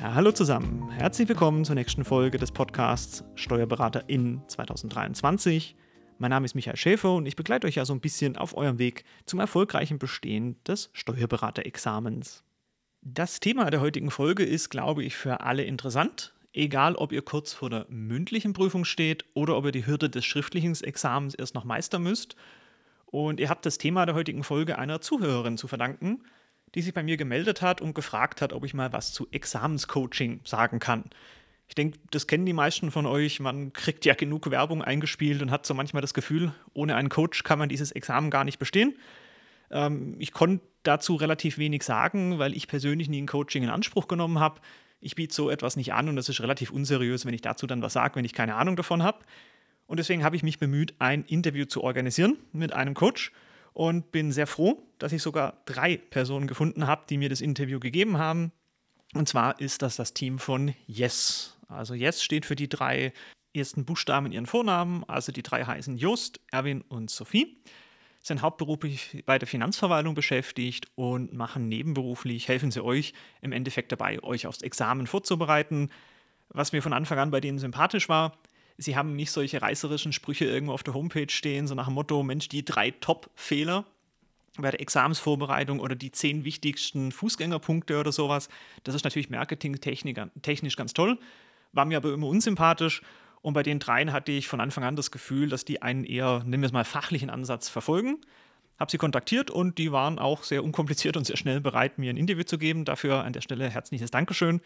Ja, hallo zusammen, herzlich willkommen zur nächsten Folge des Podcasts Steuerberater in 2023. Mein Name ist Michael Schäfer und ich begleite euch ja so ein bisschen auf eurem Weg zum erfolgreichen Bestehen des Steuerberaterexamens. Das Thema der heutigen Folge ist, glaube ich, für alle interessant, egal ob ihr kurz vor der mündlichen Prüfung steht oder ob ihr die Hürde des schriftlichen Examens erst noch meistern müsst. Und ihr habt das Thema der heutigen Folge einer Zuhörerin zu verdanken, die sich bei mir gemeldet hat und gefragt hat, ob ich mal was zu Examenscoaching sagen kann. Ich denke, das kennen die meisten von euch. Man kriegt ja genug Werbung eingespielt und hat so manchmal das Gefühl, ohne einen Coach kann man dieses Examen gar nicht bestehen. Ähm, ich konnte dazu relativ wenig sagen, weil ich persönlich nie ein Coaching in Anspruch genommen habe. Ich biete so etwas nicht an und das ist relativ unseriös, wenn ich dazu dann was sage, wenn ich keine Ahnung davon habe. Und deswegen habe ich mich bemüht, ein Interview zu organisieren mit einem Coach und bin sehr froh, dass ich sogar drei Personen gefunden habe, die mir das Interview gegeben haben. Und zwar ist das das Team von Yes. Also Yes steht für die drei ersten Buchstaben in ihren Vornamen. Also die drei heißen Just, Erwin und Sophie. Sind hauptberuflich bei der Finanzverwaltung beschäftigt und machen nebenberuflich, helfen sie euch im Endeffekt dabei, euch aufs Examen vorzubereiten. Was mir von Anfang an bei denen sympathisch war, sie haben nicht solche reißerischen Sprüche irgendwo auf der Homepage stehen, so nach dem Motto, Mensch, die drei Top-Fehler bei der Examensvorbereitung oder die zehn wichtigsten Fußgängerpunkte oder sowas. Das ist natürlich marketingtechnisch ganz toll, war mir aber immer unsympathisch. Und bei den dreien hatte ich von Anfang an das Gefühl, dass die einen eher, nennen wir es mal, fachlichen Ansatz verfolgen. Habe sie kontaktiert und die waren auch sehr unkompliziert und sehr schnell bereit, mir ein Interview zu geben. Dafür an der Stelle herzliches Dankeschön.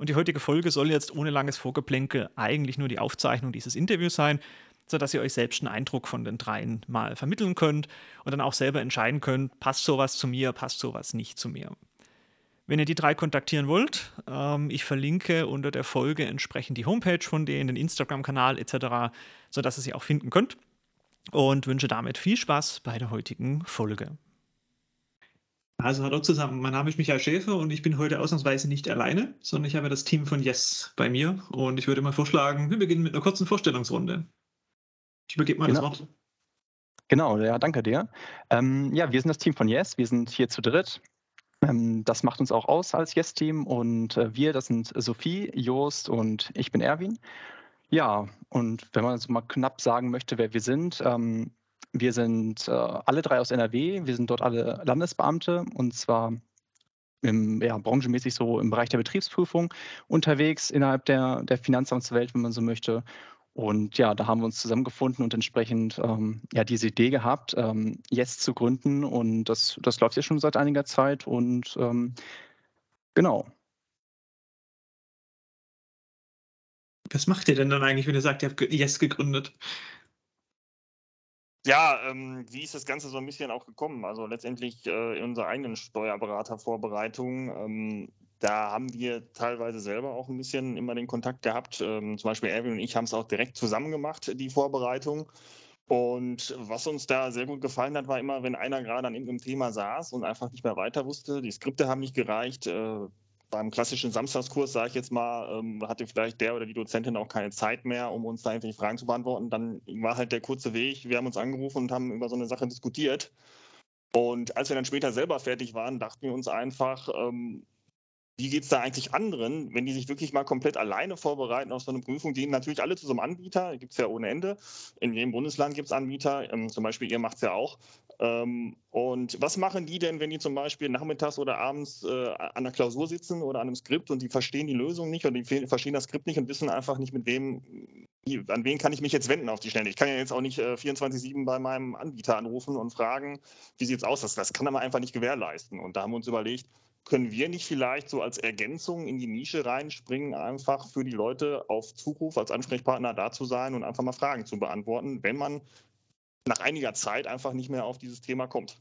Und die heutige Folge soll jetzt ohne langes Vorgeplänkel eigentlich nur die Aufzeichnung dieses Interviews sein, sodass ihr euch selbst einen Eindruck von den dreien mal vermitteln könnt und dann auch selber entscheiden könnt, passt sowas zu mir, passt sowas nicht zu mir. Wenn ihr die drei kontaktieren wollt, ähm, ich verlinke unter der Folge entsprechend die Homepage von denen, den Instagram-Kanal etc., sodass ihr sie auch finden könnt. Und wünsche damit viel Spaß bei der heutigen Folge. Also hallo zusammen, mein Name ist Michael Schäfer und ich bin heute ausnahmsweise nicht alleine, sondern ich habe das Team von Yes bei mir und ich würde mal vorschlagen, wir beginnen mit einer kurzen Vorstellungsrunde. Ich übergebe mal genau. das Wort. Genau, ja, danke dir. Ähm, ja, wir sind das Team von Yes, wir sind hier zu dritt. Ähm, das macht uns auch aus als Yes-Team und äh, wir, das sind Sophie, Joost und ich bin Erwin. Ja, und wenn man so mal knapp sagen möchte, wer wir sind, ähm, wir sind äh, alle drei aus NRW, wir sind dort alle Landesbeamte und zwar im, ja, branchenmäßig so im Bereich der Betriebsprüfung unterwegs innerhalb der, der Finanzamtswelt, wenn man so möchte. Und ja, da haben wir uns zusammengefunden und entsprechend ähm, ja, diese Idee gehabt, ähm, jetzt zu gründen. Und das, das läuft ja schon seit einiger Zeit. Und ähm, genau. Was macht ihr denn dann eigentlich, wenn ihr sagt, ihr habt Yes gegründet? Ja, ähm, wie ist das Ganze so ein bisschen auch gekommen? Also letztendlich äh, in unserer eigenen Steuerberatervorbereitung, ähm, da haben wir teilweise selber auch ein bisschen immer den Kontakt gehabt. Ähm, zum Beispiel Erwin und ich haben es auch direkt zusammen gemacht, die Vorbereitung. Und was uns da sehr gut gefallen hat, war immer, wenn einer gerade an irgendeinem Thema saß und einfach nicht mehr weiter wusste, die Skripte haben nicht gereicht, äh, beim klassischen Samstagskurs, sage ich jetzt mal, ähm, hatte vielleicht der oder die Dozentin auch keine Zeit mehr, um uns da irgendwelche Fragen zu beantworten. Dann war halt der kurze Weg. Wir haben uns angerufen und haben über so eine Sache diskutiert. Und als wir dann später selber fertig waren, dachten wir uns einfach, ähm, wie geht es da eigentlich anderen, wenn die sich wirklich mal komplett alleine vorbereiten auf so eine Prüfung? Die gehen natürlich alle zu so einem Anbieter, gibt es ja ohne Ende. In jedem Bundesland gibt es Anbieter, ähm, zum Beispiel ihr macht es ja auch. Ähm, und was machen die denn, wenn die zum Beispiel nachmittags oder abends äh, an der Klausur sitzen oder an einem Skript und die verstehen die Lösung nicht oder die verstehen das Skript nicht und wissen einfach nicht, mit wem, an wen kann ich mich jetzt wenden auf die Stelle? Ich kann ja jetzt auch nicht äh, 24-7 bei meinem Anbieter anrufen und fragen, wie sieht es aus? Das, das kann man einfach nicht gewährleisten. Und da haben wir uns überlegt, können wir nicht vielleicht so als Ergänzung in die Nische reinspringen, einfach für die Leute auf Zuruf als Ansprechpartner da zu sein und einfach mal Fragen zu beantworten, wenn man nach einiger Zeit einfach nicht mehr auf dieses Thema kommt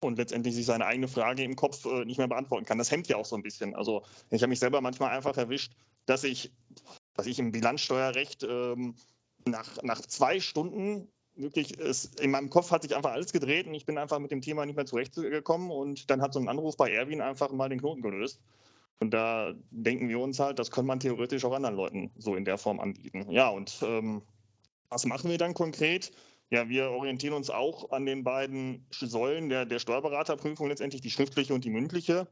und letztendlich sich seine eigene Frage im Kopf äh, nicht mehr beantworten kann. Das hemmt ja auch so ein bisschen. Also ich habe mich selber manchmal einfach erwischt, dass ich, dass ich im Bilanzsteuerrecht ähm, nach, nach zwei Stunden wirklich, es, in meinem Kopf hat sich einfach alles gedreht und ich bin einfach mit dem Thema nicht mehr zurechtgekommen und dann hat so ein Anruf bei Erwin einfach mal den Knoten gelöst. Und da denken wir uns halt, das kann man theoretisch auch anderen Leuten so in der Form anbieten. Ja, und ähm, was machen wir dann konkret? Ja, wir orientieren uns auch an den beiden Säulen der, der Steuerberaterprüfung letztendlich, die schriftliche und die mündliche.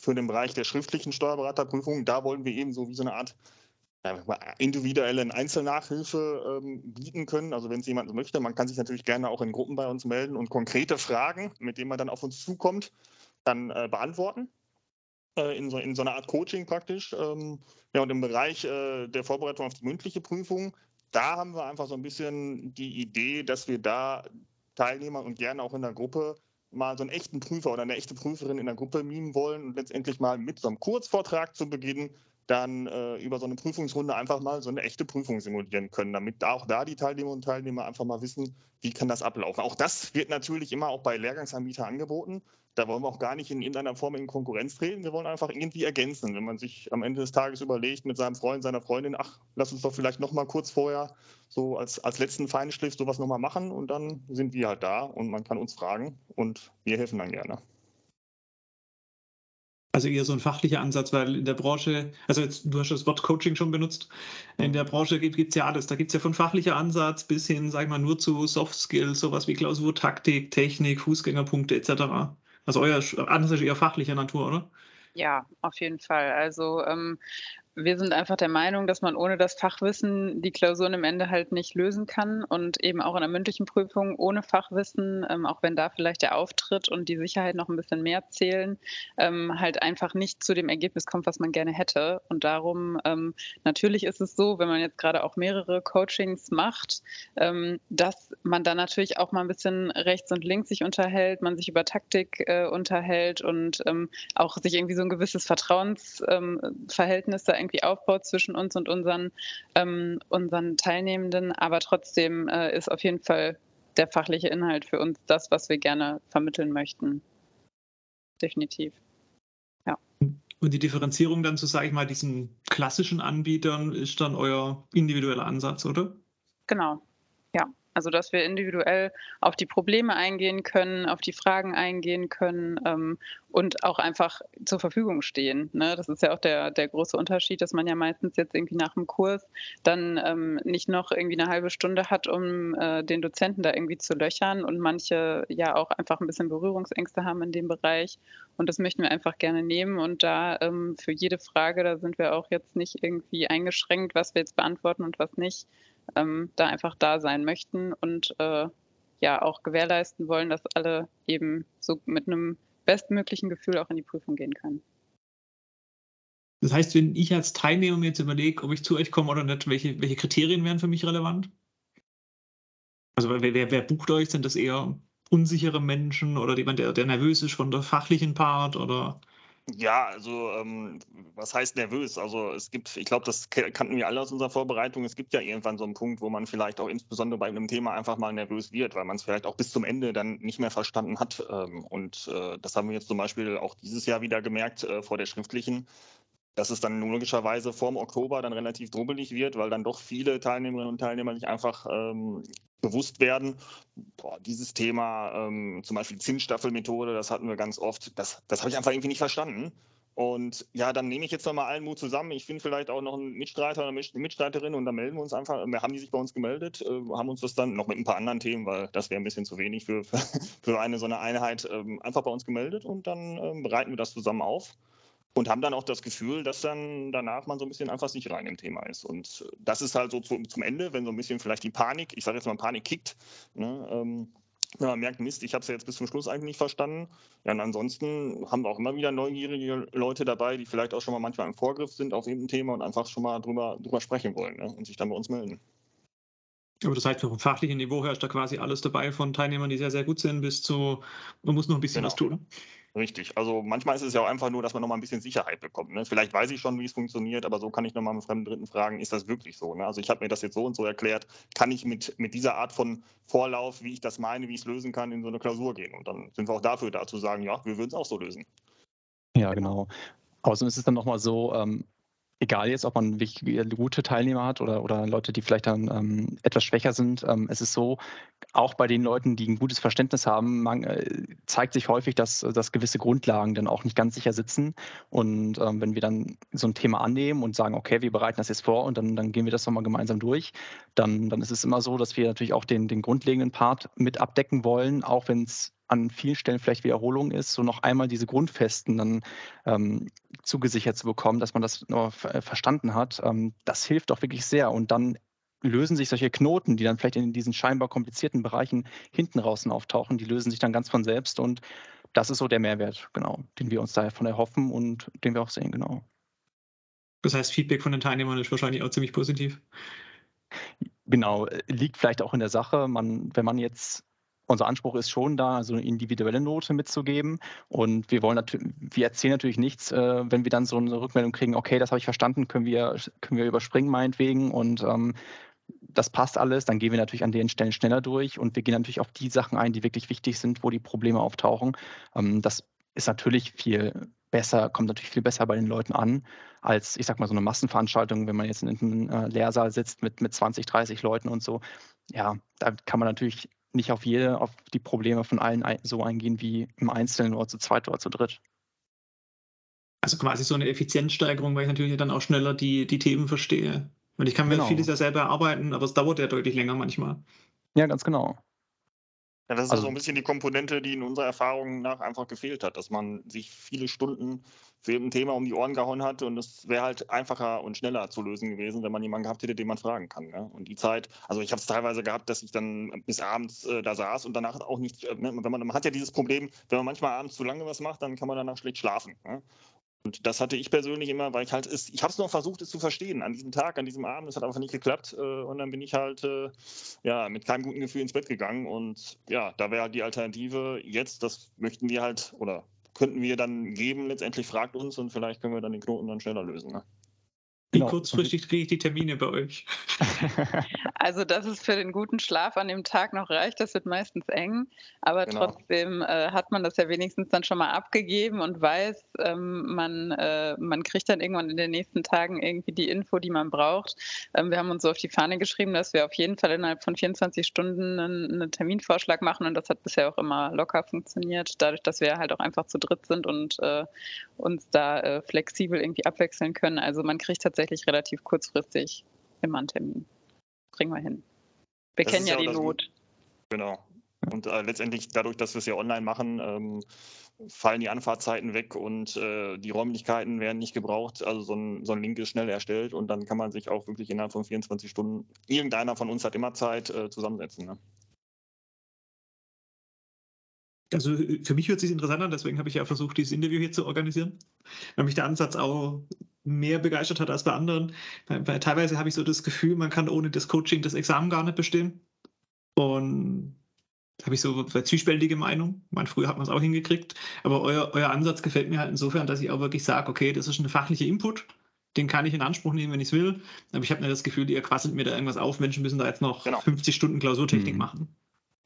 für den Bereich der schriftlichen Steuerberaterprüfung. Da wollen wir eben so wie so eine Art individuelle Einzelnachhilfe ähm, bieten können. Also wenn es jemand möchte, man kann sich natürlich gerne auch in Gruppen bei uns melden und konkrete Fragen, mit denen man dann auf uns zukommt, dann äh, beantworten. Äh, in, so, in so einer Art Coaching praktisch. Ähm, ja, und im Bereich äh, der Vorbereitung auf die mündliche Prüfung, da haben wir einfach so ein bisschen die Idee, dass wir da Teilnehmer und gerne auch in der Gruppe mal so einen echten Prüfer oder eine echte Prüferin in der Gruppe mimen wollen und letztendlich mal mit so einem Kurzvortrag zu Beginn dann äh, über so eine Prüfungsrunde einfach mal so eine echte Prüfung simulieren können, damit auch da die Teilnehmer und Teilnehmer einfach mal wissen, wie kann das ablaufen. Auch das wird natürlich immer auch bei Lehrgangsanbietern angeboten. Da wollen wir auch gar nicht in irgendeiner Form in Konkurrenz treten. Wir wollen einfach irgendwie ergänzen. Wenn man sich am Ende des Tages überlegt mit seinem Freund, seiner Freundin, ach, lass uns doch vielleicht noch mal kurz vorher so als, als letzten Feinschliff sowas noch mal machen und dann sind wir halt da und man kann uns fragen und wir helfen dann gerne. Also eher so ein fachlicher Ansatz, weil in der Branche, also jetzt, du hast das Wort Coaching schon benutzt, in der Branche gibt es ja alles. Da gibt es ja von fachlicher Ansatz bis hin, sag ich mal, nur zu Soft Skills, sowas wie Klausurtaktik, Technik, Fußgängerpunkte etc. Also euer Ansatz ist eher fachlicher Natur, oder? Ja, auf jeden Fall. Also ähm, wir sind einfach der Meinung, dass man ohne das Fachwissen die Klausuren im Ende halt nicht lösen kann und eben auch in der mündlichen Prüfung ohne Fachwissen, ähm, auch wenn da vielleicht der Auftritt und die Sicherheit noch ein bisschen mehr zählen, ähm, halt einfach nicht zu dem Ergebnis kommt, was man gerne hätte. Und darum, ähm, natürlich ist es so, wenn man jetzt gerade auch mehrere Coachings macht, ähm, dass man dann natürlich auch mal ein bisschen rechts und links sich unterhält, man sich über Taktik äh, unterhält und ähm, auch sich irgendwie so ein gewisses Vertrauensverhältnis da irgendwie aufbaut zwischen uns und unseren, ähm, unseren Teilnehmenden. Aber trotzdem äh, ist auf jeden Fall der fachliche Inhalt für uns das, was wir gerne vermitteln möchten. Definitiv. Ja. Und die Differenzierung dann zu, sage ich mal, diesen klassischen Anbietern ist dann euer individueller Ansatz, oder? Genau. Also dass wir individuell auf die Probleme eingehen können, auf die Fragen eingehen können ähm, und auch einfach zur Verfügung stehen. Ne? Das ist ja auch der, der große Unterschied, dass man ja meistens jetzt irgendwie nach dem Kurs dann ähm, nicht noch irgendwie eine halbe Stunde hat, um äh, den Dozenten da irgendwie zu löchern und manche ja auch einfach ein bisschen Berührungsängste haben in dem Bereich. Und das möchten wir einfach gerne nehmen und da ähm, für jede Frage, da sind wir auch jetzt nicht irgendwie eingeschränkt, was wir jetzt beantworten und was nicht ähm, da einfach da sein möchten und äh, ja auch gewährleisten wollen, dass alle eben so mit einem bestmöglichen Gefühl auch in die Prüfung gehen können. Das heißt, wenn ich als Teilnehmer mir jetzt überlege, ob ich zu euch komme oder nicht, welche, welche Kriterien wären für mich relevant? Also wer, wer, wer bucht euch? Sind das eher unsichere Menschen oder jemand, der, der nervös ist von der fachlichen Part oder ja, also ähm, was heißt nervös? Also es gibt, ich glaube, das kannten wir alle aus unserer Vorbereitung. Es gibt ja irgendwann so einen Punkt, wo man vielleicht auch insbesondere bei einem Thema einfach mal nervös wird, weil man es vielleicht auch bis zum Ende dann nicht mehr verstanden hat. Ähm, und äh, das haben wir jetzt zum Beispiel auch dieses Jahr wieder gemerkt äh, vor der schriftlichen, dass es dann logischerweise vorm Oktober dann relativ drubbelig wird, weil dann doch viele Teilnehmerinnen und Teilnehmer sich einfach ähm, bewusst werden, boah, dieses Thema, ähm, zum Beispiel Zinsstaffelmethode, das hatten wir ganz oft, das, das habe ich einfach irgendwie nicht verstanden. Und ja, dann nehme ich jetzt nochmal allen Mut zusammen. Ich finde vielleicht auch noch einen Mitstreiter oder eine Mitstreiterin und dann melden wir uns einfach. Wir haben die sich bei uns gemeldet, äh, haben uns das dann noch mit ein paar anderen Themen, weil das wäre ein bisschen zu wenig für, für eine so eine Einheit, ähm, einfach bei uns gemeldet und dann ähm, bereiten wir das zusammen auf und haben dann auch das Gefühl, dass dann danach man so ein bisschen einfach sich rein im Thema ist. Und das ist halt so zu, zum Ende, wenn so ein bisschen vielleicht die Panik, ich sage jetzt mal Panik kickt, ne, ähm, wenn man merkt, Mist, ich habe es ja jetzt bis zum Schluss eigentlich nicht verstanden. Ja, und ansonsten haben wir auch immer wieder neugierige Leute dabei, die vielleicht auch schon mal manchmal im Vorgriff sind auf irgendein Thema und einfach schon mal drüber, drüber sprechen wollen ne, und sich dann bei uns melden. Aber das heißt, vom fachlichen Niveau her ist da quasi alles dabei, von Teilnehmern, die sehr, sehr gut sind, bis zu, man muss noch ein bisschen genau. was tun. Richtig. Also manchmal ist es ja auch einfach nur, dass man noch mal ein bisschen Sicherheit bekommt. Ne? Vielleicht weiß ich schon, wie es funktioniert, aber so kann ich noch mal mit fremden Dritten fragen, ist das wirklich so? Ne? Also ich habe mir das jetzt so und so erklärt, kann ich mit, mit dieser Art von Vorlauf, wie ich das meine, wie ich es lösen kann, in so eine Klausur gehen? Und dann sind wir auch dafür da zu sagen, ja, wir würden es auch so lösen. Ja, genau. Außerdem ist es dann nochmal so, ähm, egal jetzt, ob man wirklich gute Teilnehmer hat oder, oder Leute, die vielleicht dann ähm, etwas schwächer sind. Ähm, es ist so, auch bei den Leuten, die ein gutes Verständnis haben, man, äh, zeigt sich häufig, dass, dass gewisse Grundlagen dann auch nicht ganz sicher sitzen. Und ähm, wenn wir dann so ein Thema annehmen und sagen, okay, wir bereiten das jetzt vor und dann, dann gehen wir das nochmal gemeinsam durch, dann, dann ist es immer so, dass wir natürlich auch den, den grundlegenden Part mit abdecken wollen, auch wenn es an vielen Stellen vielleicht Wiederholung ist, so noch einmal diese Grundfesten dann ähm, zugesichert zu bekommen, dass man das nur äh, verstanden hat, ähm, das hilft doch wirklich sehr. Und dann lösen sich solche Knoten, die dann vielleicht in diesen scheinbar komplizierten Bereichen hinten draußen auftauchen, die lösen sich dann ganz von selbst und das ist so der Mehrwert, genau, den wir uns davon erhoffen und den wir auch sehen, genau. Das heißt, Feedback von den Teilnehmern ist wahrscheinlich auch ziemlich positiv. Genau, liegt vielleicht auch in der Sache. Man, wenn man jetzt unser Anspruch ist schon da, so eine individuelle Note mitzugeben. Und wir wollen natürlich, wir erzählen natürlich nichts, äh, wenn wir dann so eine Rückmeldung kriegen, okay, das habe ich verstanden, können wir, können wir überspringen meinetwegen und ähm, das passt alles, dann gehen wir natürlich an den Stellen schneller durch und wir gehen natürlich auf die Sachen ein, die wirklich wichtig sind, wo die Probleme auftauchen. Ähm, das ist natürlich viel besser, kommt natürlich viel besser bei den Leuten an, als ich sag mal so eine Massenveranstaltung, wenn man jetzt in einem äh, Lehrsaal sitzt mit, mit 20, 30 Leuten und so. Ja, da kann man natürlich nicht auf jede, auf die Probleme von allen so eingehen wie im Einzelnen oder zu zweit oder zu dritt. Also quasi so eine Effizienzsteigerung, weil ich natürlich dann auch schneller die, die Themen verstehe. Und ich kann mir genau. vieles ja selber erarbeiten, aber es dauert ja deutlich länger manchmal. Ja, ganz genau. Ja, das ist also, so ein bisschen die Komponente, die in unserer Erfahrung nach einfach gefehlt hat, dass man sich viele Stunden für ein Thema um die Ohren gehauen hat und es wäre halt einfacher und schneller zu lösen gewesen, wenn man jemanden gehabt hätte, den man fragen kann. Ne? Und die Zeit, also ich habe es teilweise gehabt, dass ich dann bis abends äh, da saß und danach auch nicht, äh, ne? wenn man, man hat ja dieses Problem, wenn man manchmal abends zu lange was macht, dann kann man danach schlecht schlafen. Ne? Und das hatte ich persönlich immer, weil ich halt, ist, ich habe es noch versucht, es zu verstehen an diesem Tag, an diesem Abend. Es hat einfach nicht geklappt. Äh, und dann bin ich halt äh, ja, mit keinem guten Gefühl ins Bett gegangen. Und ja, da wäre halt die Alternative jetzt, das möchten wir halt oder könnten wir dann geben. Letztendlich fragt uns und vielleicht können wir dann den Knoten dann schneller lösen. Ne? Wie genau. kurzfristig kriege ich die Termine bei euch? Also, dass es für den guten Schlaf an dem Tag noch reicht, das wird meistens eng. Aber genau. trotzdem äh, hat man das ja wenigstens dann schon mal abgegeben und weiß, ähm, man, äh, man kriegt dann irgendwann in den nächsten Tagen irgendwie die Info, die man braucht. Ähm, wir haben uns so auf die Fahne geschrieben, dass wir auf jeden Fall innerhalb von 24 Stunden einen, einen Terminvorschlag machen und das hat bisher auch immer locker funktioniert, dadurch, dass wir halt auch einfach zu dritt sind und äh, uns da äh, flexibel irgendwie abwechseln können. Also man kriegt tatsächlich relativ kurzfristig immer einen Termin kriegen wir hin. Wir das kennen ja, ja die Not. Genau. Und äh, letztendlich dadurch, dass wir es ja online machen, ähm, fallen die Anfahrtzeiten weg und äh, die Räumlichkeiten werden nicht gebraucht. Also so ein, so ein, Link ist schnell erstellt und dann kann man sich auch wirklich innerhalb von 24 Stunden, irgendeiner von uns hat immer Zeit, äh, zusammensetzen. Ne? Also für mich hört es sich interessant an, deswegen habe ich ja versucht, dieses Interview hier zu organisieren, weil mich der Ansatz auch mehr begeistert hat als bei anderen. Weil, weil teilweise habe ich so das Gefühl, man kann ohne das Coaching das Examen gar nicht bestehen. Und da habe ich so eine zwiespältige Meinung. Ich meine, früher hat man es auch hingekriegt. Aber euer, euer Ansatz gefällt mir halt insofern, dass ich auch wirklich sage, okay, das ist eine fachliche Input. Den kann ich in Anspruch nehmen, wenn ich es will. Aber ich habe nicht das Gefühl, ihr quasselt mir da irgendwas auf. Menschen müssen da jetzt noch genau. 50 Stunden Klausurtechnik mhm. machen.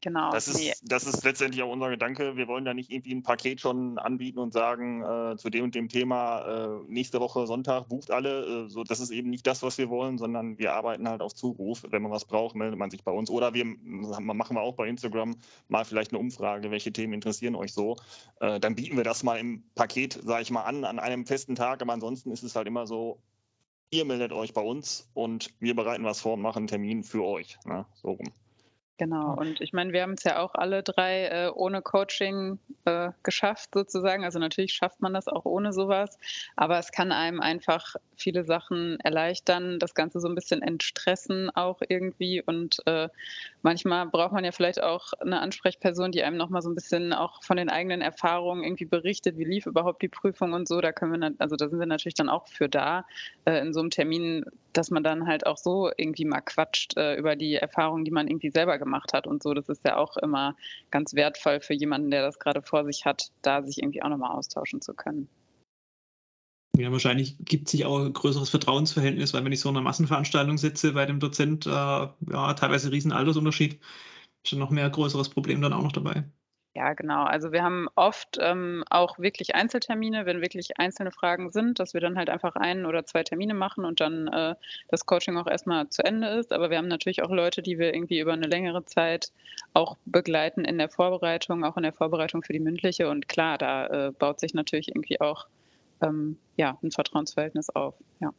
Genau. Das ist, nee. das ist letztendlich auch unser Gedanke. Wir wollen da nicht irgendwie ein Paket schon anbieten und sagen, äh, zu dem und dem Thema äh, nächste Woche Sonntag bucht alle. Äh, so, das ist eben nicht das, was wir wollen, sondern wir arbeiten halt auf Zuruf. Wenn man was braucht, meldet man sich bei uns. Oder wir machen wir auch bei Instagram mal vielleicht eine Umfrage, welche Themen interessieren euch so. Äh, dann bieten wir das mal im Paket, sage ich mal, an, an einem festen Tag. Aber ansonsten ist es halt immer so, ihr meldet euch bei uns und wir bereiten was vor und machen einen Termin für euch. Ne? So rum. Genau, und ich meine, wir haben es ja auch alle drei äh, ohne Coaching äh, geschafft, sozusagen. Also natürlich schafft man das auch ohne sowas, aber es kann einem einfach viele Sachen erleichtern, das Ganze so ein bisschen entstressen auch irgendwie. Und äh, manchmal braucht man ja vielleicht auch eine Ansprechperson, die einem nochmal so ein bisschen auch von den eigenen Erfahrungen irgendwie berichtet, wie lief überhaupt die Prüfung und so. Da können wir, also da sind wir natürlich dann auch für da, äh, in so einem Termin, dass man dann halt auch so irgendwie mal quatscht äh, über die Erfahrungen, die man irgendwie selber gemacht hat und so. Das ist ja auch immer ganz wertvoll für jemanden, der das gerade vor sich hat, da sich irgendwie auch nochmal austauschen zu können. Ja, wahrscheinlich gibt sich auch ein größeres Vertrauensverhältnis, weil wenn ich so in einer Massenveranstaltung sitze bei dem Dozent, äh, ja, teilweise riesen Altersunterschied, ist schon noch mehr größeres Problem dann auch noch dabei. Ja, genau. Also wir haben oft ähm, auch wirklich Einzeltermine, wenn wirklich einzelne Fragen sind, dass wir dann halt einfach einen oder zwei Termine machen und dann äh, das Coaching auch erstmal zu Ende ist. Aber wir haben natürlich auch Leute, die wir irgendwie über eine längere Zeit auch begleiten in der Vorbereitung, auch in der Vorbereitung für die mündliche. Und klar, da äh, baut sich natürlich irgendwie auch ähm, ja, ein Vertrauensverhältnis auf. Ja.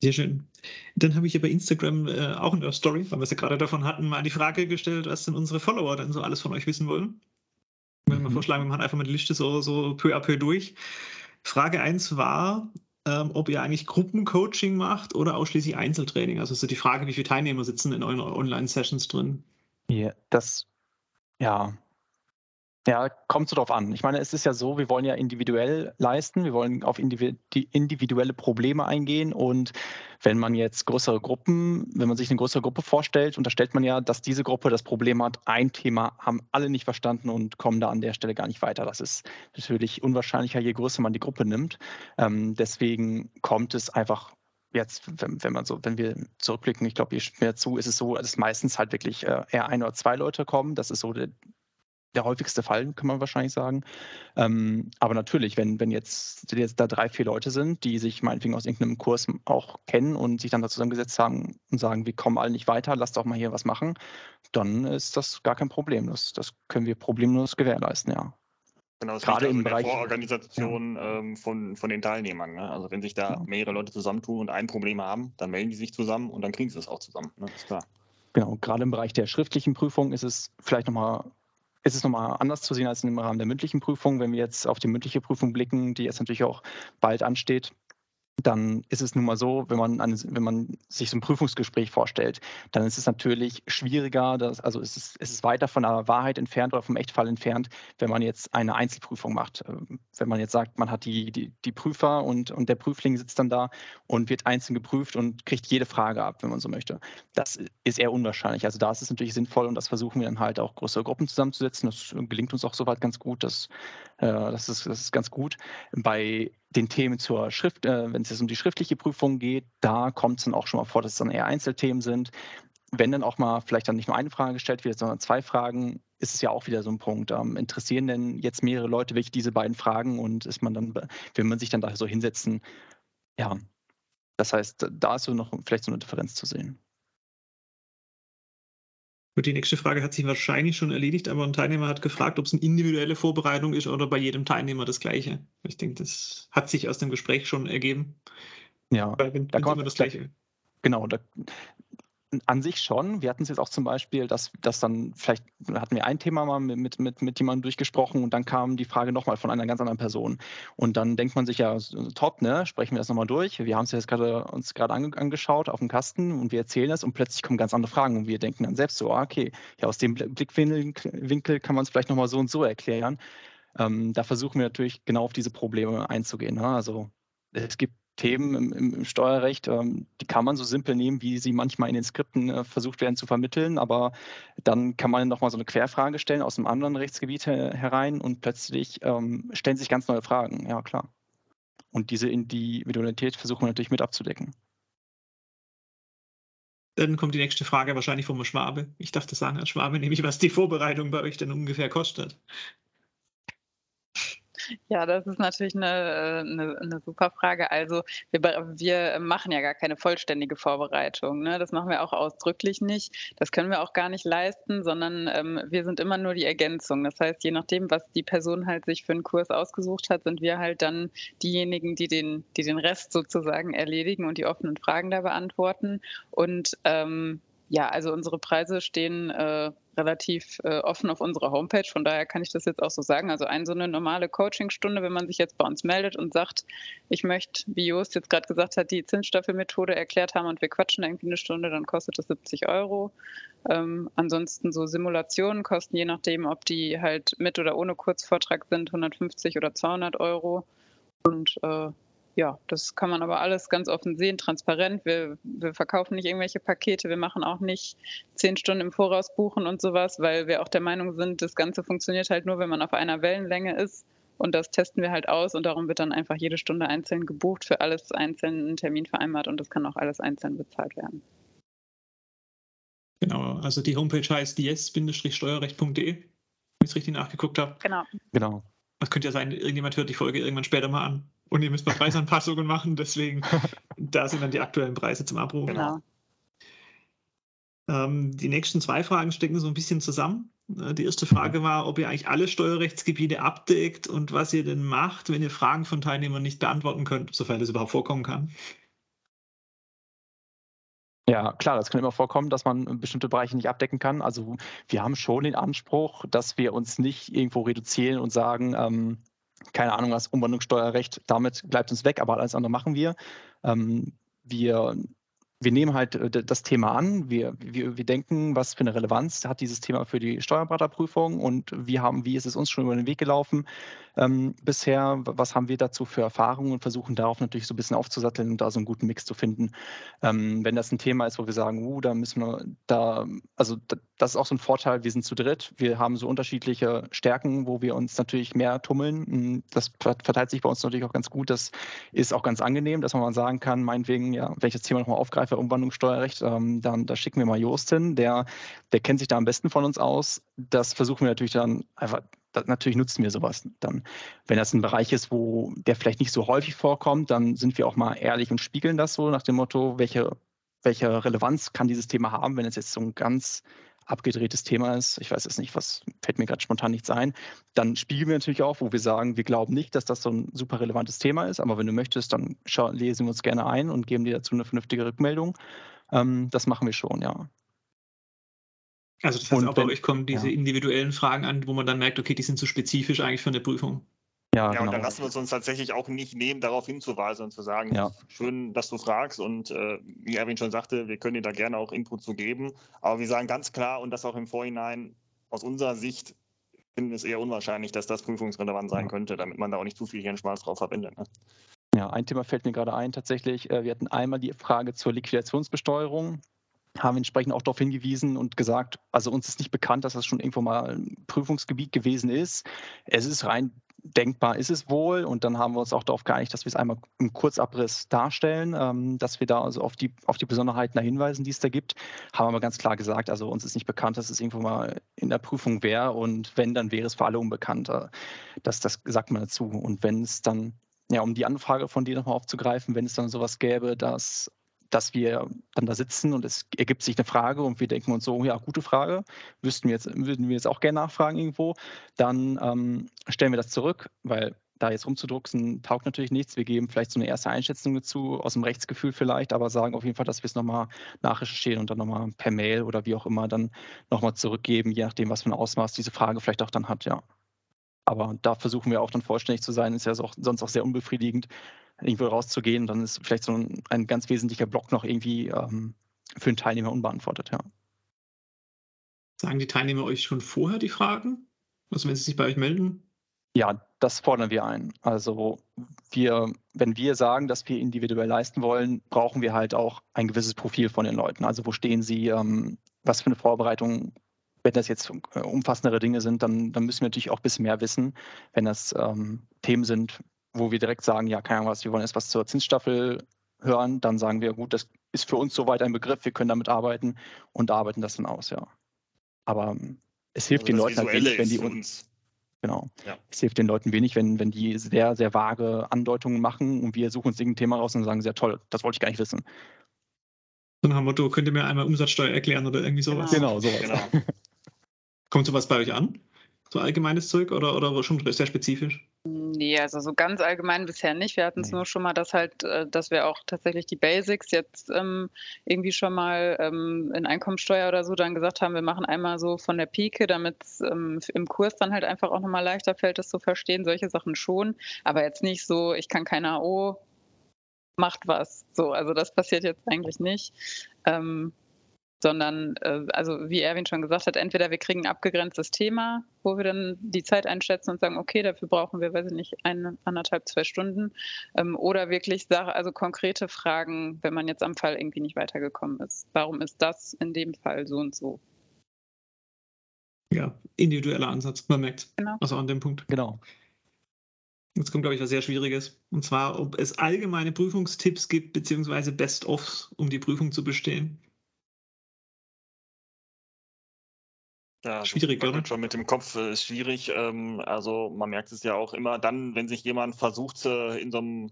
Sehr schön. Dann habe ich ja bei Instagram äh, auch in der Story, weil wir es ja gerade davon hatten, mal die Frage gestellt, was denn unsere Follower dann so alles von euch wissen wollen. Ich würde mal mhm. vorschlagen, wir machen einfach mal die Liste so, so peu à peu durch. Frage 1 war, ähm, ob ihr eigentlich Gruppencoaching macht oder ausschließlich Einzeltraining. Also so die Frage, wie viele Teilnehmer sitzen in euren Online-Sessions drin? Ja, das, ja, ja, kommt so drauf an. Ich meine, es ist ja so, wir wollen ja individuell leisten, wir wollen auf individuelle Probleme eingehen und wenn man jetzt größere Gruppen, wenn man sich eine größere Gruppe vorstellt, unterstellt man ja, dass diese Gruppe das Problem hat, ein Thema haben alle nicht verstanden und kommen da an der Stelle gar nicht weiter. Das ist natürlich unwahrscheinlicher, je größer man die Gruppe nimmt. Ähm, deswegen kommt es einfach jetzt, wenn, wenn, man so, wenn wir zurückblicken, ich glaube, ihr mir zu, ist es so, dass meistens halt wirklich äh, eher ein oder zwei Leute kommen. Das ist so der, der häufigste Fall, kann man wahrscheinlich sagen. Ähm, aber natürlich, wenn, wenn jetzt, jetzt da drei, vier Leute sind, die sich meinetwegen aus irgendeinem Kurs auch kennen und sich dann da zusammengesetzt haben und sagen, wir kommen alle nicht weiter, lasst doch mal hier was machen, dann ist das gar kein Problem. Das, das können wir problemlos gewährleisten, ja. Genau, das Gerade also im Bereich der Vororganisation ja. ähm, von, von den Teilnehmern. Ne? Also wenn sich da ja. mehrere Leute zusammentun und ein Problem haben, dann melden die sich zusammen und dann kriegen sie das auch zusammen. Ne? Ist klar. Genau, gerade im Bereich der schriftlichen Prüfung ist es vielleicht nochmal ist es nochmal anders zu sehen als im Rahmen der mündlichen Prüfung. Wenn wir jetzt auf die mündliche Prüfung blicken, die jetzt natürlich auch bald ansteht, dann ist es nun mal so, wenn man, eine, wenn man sich so ein Prüfungsgespräch vorstellt, dann ist es natürlich schwieriger, dass, also es ist, es ist weiter von der Wahrheit entfernt oder vom Echtfall entfernt, wenn man jetzt eine Einzelprüfung macht. Ähm, wenn man jetzt sagt, man hat die, die, die Prüfer und, und der Prüfling sitzt dann da und wird einzeln geprüft und kriegt jede Frage ab, wenn man so möchte. Das ist eher unwahrscheinlich. Also da ist es natürlich sinnvoll und das versuchen wir dann halt auch größere Gruppen zusammenzusetzen. Das gelingt uns auch soweit ganz gut. Das, das, ist, das ist ganz gut. Bei den Themen zur Schrift, äh, wenn es jetzt um die schriftliche Prüfung geht, da kommt es dann auch schon mal vor, dass es dann eher Einzelthemen sind. Wenn dann auch mal vielleicht dann nicht nur eine Frage gestellt wird, sondern zwei Fragen, ist es ja auch wieder so ein Punkt. Ähm, interessieren denn jetzt mehrere Leute wirklich diese beiden Fragen und ist man dann, will man sich dann da so hinsetzen? Ja, das heißt, da ist so noch vielleicht so eine Differenz zu sehen. Gut, die nächste Frage hat sich wahrscheinlich schon erledigt, aber ein Teilnehmer hat gefragt, ob es eine individuelle Vorbereitung ist oder bei jedem Teilnehmer das gleiche. Ich denke, das hat sich aus dem Gespräch schon ergeben. Ja, da kommt immer das Gleiche. Genau, da, an sich schon. Wir hatten es jetzt auch zum Beispiel, dass, dass dann vielleicht hatten wir ein Thema mal mit, mit, mit jemandem durchgesprochen und dann kam die Frage nochmal von einer ganz anderen Person. Und dann denkt man sich ja, top, ne, sprechen wir das nochmal durch. Wir haben es jetzt gerade uns gerade ange, angeschaut auf dem Kasten und wir erzählen es und plötzlich kommen ganz andere Fragen und wir denken dann selbst so, ah, okay, ja, aus dem Blickwinkel kann man es vielleicht nochmal so und so erklären. Ähm, da versuchen wir natürlich genau auf diese Probleme einzugehen. Ne? Also es gibt Themen im, im Steuerrecht, ähm, die kann man so simpel nehmen, wie sie manchmal in den Skripten äh, versucht werden zu vermitteln, aber dann kann man nochmal so eine Querfrage stellen aus einem anderen Rechtsgebiet her herein und plötzlich ähm, stellen sich ganz neue Fragen, ja klar. Und diese Individualität versuchen wir natürlich mit abzudecken. Dann kommt die nächste Frage wahrscheinlich vom Schwabe. Ich darf das sagen, Herr Schwabe, nämlich was die Vorbereitung bei euch denn ungefähr kostet. Ja, das ist natürlich eine, äh, eine, eine super Frage. Also wir, wir machen ja gar keine vollständige Vorbereitung. Ne? Das machen wir auch ausdrücklich nicht. Das können wir auch gar nicht leisten, sondern ähm, wir sind immer nur die Ergänzung. Das heißt, je nachdem, was die Person halt sich für einen Kurs ausgesucht hat, sind wir halt dann diejenigen, die den, die den Rest sozusagen erledigen und die offenen Fragen da beantworten. Und ähm, ja, also unsere Preise stehen äh, relativ äh, offen auf unserer Homepage. Von daher kann ich das jetzt auch so sagen. Also eine so eine normale Coachingstunde, wenn man sich jetzt bei uns meldet und sagt, ich möchte, wie Jost jetzt gerade gesagt hat, die Zinsstaffelmethode erklärt haben und wir quatschen irgendwie eine Stunde, dann kostet das 70 Euro. Ähm, ansonsten so Simulationen kosten je nachdem, ob die halt mit oder ohne Kurzvortrag sind, 150 oder 200 Euro. Und äh, ja, das kann man aber alles ganz offen sehen, transparent. Wir, wir verkaufen nicht irgendwelche Pakete, wir machen auch nicht zehn Stunden im Voraus buchen und sowas, weil wir auch der Meinung sind, das Ganze funktioniert halt nur, wenn man auf einer Wellenlänge ist. Und das testen wir halt aus und darum wird dann einfach jede Stunde einzeln gebucht, für alles einzeln einen Termin vereinbart und das kann auch alles einzeln bezahlt werden. Genau, also die Homepage heißt yes-steuerrecht.de, wenn ich es richtig nachgeguckt habe. Genau. Genau. Es könnte ja sein, irgendjemand hört die Folge irgendwann später mal an und ihr müsst mal Preisanpassungen machen, deswegen da sind dann die aktuellen Preise zum Abruf. Genau. Ähm, die nächsten zwei Fragen stecken so ein bisschen zusammen. Äh, die erste Frage war, ob ihr eigentlich alle Steuerrechtsgebiete abdeckt und was ihr denn macht, wenn ihr Fragen von Teilnehmern nicht beantworten könnt, sofern das überhaupt vorkommen kann. Ja, klar, das kann immer vorkommen, dass man bestimmte Bereiche nicht abdecken kann. Also wir haben schon den Anspruch, dass wir uns nicht irgendwo reduzieren und sagen, ähm, keine Ahnung, was Umwandlungssteuerrecht, damit bleibt uns weg, aber alles andere machen wir. Ähm, wir wir nehmen halt äh, das Thema an, wir, wir, wir denken, was für eine Relevanz hat dieses Thema für die Steuerberaterprüfung und wie, haben, wie ist es uns schon über den Weg gelaufen ähm, bisher, was haben wir dazu für Erfahrungen und versuchen darauf natürlich so ein bisschen aufzusatteln und da so einen guten Mix zu finden. Ähm, wenn das ein Thema ist, wo wir sagen, uh, da müssen wir da, also das ist auch so ein Vorteil, wir sind zu dritt, wir haben so unterschiedliche Stärken, wo wir uns natürlich mehr tummeln. Hm, das verteilt sich bei uns natürlich auch ganz gut. Das ist auch ganz angenehm, dass man sagen kann, meinetwegen, ja, das Thema nochmal aufgreife, Umwandlungssteuerrecht, ähm, dann da schicken wir mal Jost hin, der, der kennt sich da am besten von uns aus. Das versuchen wir natürlich dann einfach natürlich nutzen wir sowas dann. Wenn das ein Bereich ist, wo der vielleicht nicht so häufig vorkommt, dann sind wir auch mal ehrlich und spiegeln das so nach dem Motto, welche, welche Relevanz kann dieses Thema haben, wenn es jetzt so ein ganz abgedrehtes Thema ist, ich weiß es nicht, was fällt mir gerade spontan nichts ein, dann spiegeln wir natürlich auch, wo wir sagen, wir glauben nicht, dass das so ein super relevantes Thema ist, aber wenn du möchtest, dann lesen wir uns gerne ein und geben dir dazu eine vernünftige Rückmeldung. Ähm, das machen wir schon, ja. Also das heißt, und auch bei euch kommen diese ja. individuellen Fragen an, wo man dann merkt, okay, die sind zu spezifisch eigentlich für eine Prüfung. Ja, ja genau. und dann lassen wir es uns tatsächlich auch nicht nehmen, darauf hinzuweisen und zu sagen, ja. schön, dass du fragst und äh, wie Erwin schon sagte, wir können dir da gerne auch Input zu geben, aber wir sagen ganz klar und das auch im Vorhinein aus unserer Sicht finden wir es eher unwahrscheinlich, dass das prüfungsrelevant sein könnte, damit man da auch nicht zu viel Hirnschmalz drauf verwendet. Ne? Ja, ein Thema fällt mir gerade ein tatsächlich. Äh, wir hatten einmal die Frage zur Liquidationsbesteuerung haben entsprechend auch darauf hingewiesen und gesagt, also uns ist nicht bekannt, dass das schon irgendwo mal ein Prüfungsgebiet gewesen ist. Es ist rein denkbar, ist es wohl. Und dann haben wir uns auch darauf geeinigt, dass wir es einmal im Kurzabriss darstellen, ähm, dass wir da also auf die, auf die Besonderheiten da hinweisen, die es da gibt. Haben aber ganz klar gesagt, also uns ist nicht bekannt, dass es irgendwo mal in der Prüfung wäre. Und wenn, dann wäre es für alle unbekannt. Äh, das, das sagt man dazu. Und wenn es dann ja, um die Anfrage von dir nochmal aufzugreifen, wenn es dann sowas gäbe, dass dass wir dann da sitzen und es ergibt sich eine Frage und wir denken uns so, ja, gute Frage, wüssten wir jetzt, würden wir jetzt auch gerne nachfragen irgendwo, dann ähm, stellen wir das zurück, weil da jetzt rumzudrucksen taugt natürlich nichts. Wir geben vielleicht so eine erste Einschätzung dazu, aus dem Rechtsgefühl vielleicht, aber sagen auf jeden Fall, dass wir es nochmal nachrecherchieren und dann nochmal per Mail oder wie auch immer dann nochmal zurückgeben, je nachdem, was für ein Ausmaß diese Frage vielleicht auch dann hat, ja. Aber da versuchen wir auch dann vollständig zu sein, ist ja sonst auch sehr unbefriedigend, irgendwo rauszugehen, dann ist vielleicht so ein, ein ganz wesentlicher Block noch irgendwie ähm, für den Teilnehmer unbeantwortet, ja. Sagen die Teilnehmer euch schon vorher die Fragen? Also wenn sie sich bei euch melden? Ja, das fordern wir ein. Also wir, wenn wir sagen, dass wir individuell leisten wollen, brauchen wir halt auch ein gewisses Profil von den Leuten. Also wo stehen sie, ähm, was für eine Vorbereitung, wenn das jetzt äh, umfassendere Dinge sind, dann, dann müssen wir natürlich auch ein bisschen mehr wissen. Wenn das ähm, Themen sind, wo wir direkt sagen, ja, keine Ahnung was, wir wollen erst was zur Zinsstaffel hören, dann sagen wir, gut, das ist für uns soweit ein Begriff, wir können damit arbeiten und arbeiten das dann aus, ja. Aber ähm, es hilft also den Leuten halt wenig, wenn die uns. Genau. Ja. Es hilft den Leuten wenig, wenn, wenn die sehr, sehr vage Andeutungen machen und wir suchen uns irgendein Thema raus und sagen, sehr toll, das wollte ich gar nicht wissen. So nach dem Motto, könnt ihr mir einmal Umsatzsteuer erklären oder irgendwie sowas? Genau, genau sowas. Genau. Kommt sowas bei euch an? So allgemeines Zeug oder, oder schon sehr spezifisch? Nee, also so ganz allgemein bisher nicht. Wir hatten es nur schon mal, dass halt, äh, dass wir auch tatsächlich die Basics jetzt ähm, irgendwie schon mal ähm, in Einkommensteuer oder so dann gesagt haben, wir machen einmal so von der Pike, damit es ähm, im Kurs dann halt einfach auch nochmal leichter fällt, das zu verstehen. Solche Sachen schon, aber jetzt nicht so, ich kann keine AO, macht was. So, also das passiert jetzt eigentlich nicht. Ähm, sondern, äh, also wie Erwin schon gesagt hat, entweder wir kriegen ein abgegrenztes Thema, wo wir dann die Zeit einschätzen und sagen, okay, dafür brauchen wir, weiß ich nicht, eine, anderthalb, zwei Stunden, ähm, oder wirklich Sache, also konkrete Fragen, wenn man jetzt am Fall irgendwie nicht weitergekommen ist. Warum ist das in dem Fall so und so? Ja, individueller Ansatz, man merkt. Genau. Also an dem Punkt. Genau. Jetzt kommt, glaube ich, was sehr Schwieriges. Und zwar, ob es allgemeine Prüfungstipps gibt, beziehungsweise Best-ofs, um die Prüfung zu bestehen. Ja, schwierig, oder? Schon mit dem Kopf äh, ist schwierig. Ähm, also man merkt es ja auch immer dann, wenn sich jemand versucht, äh, in so einem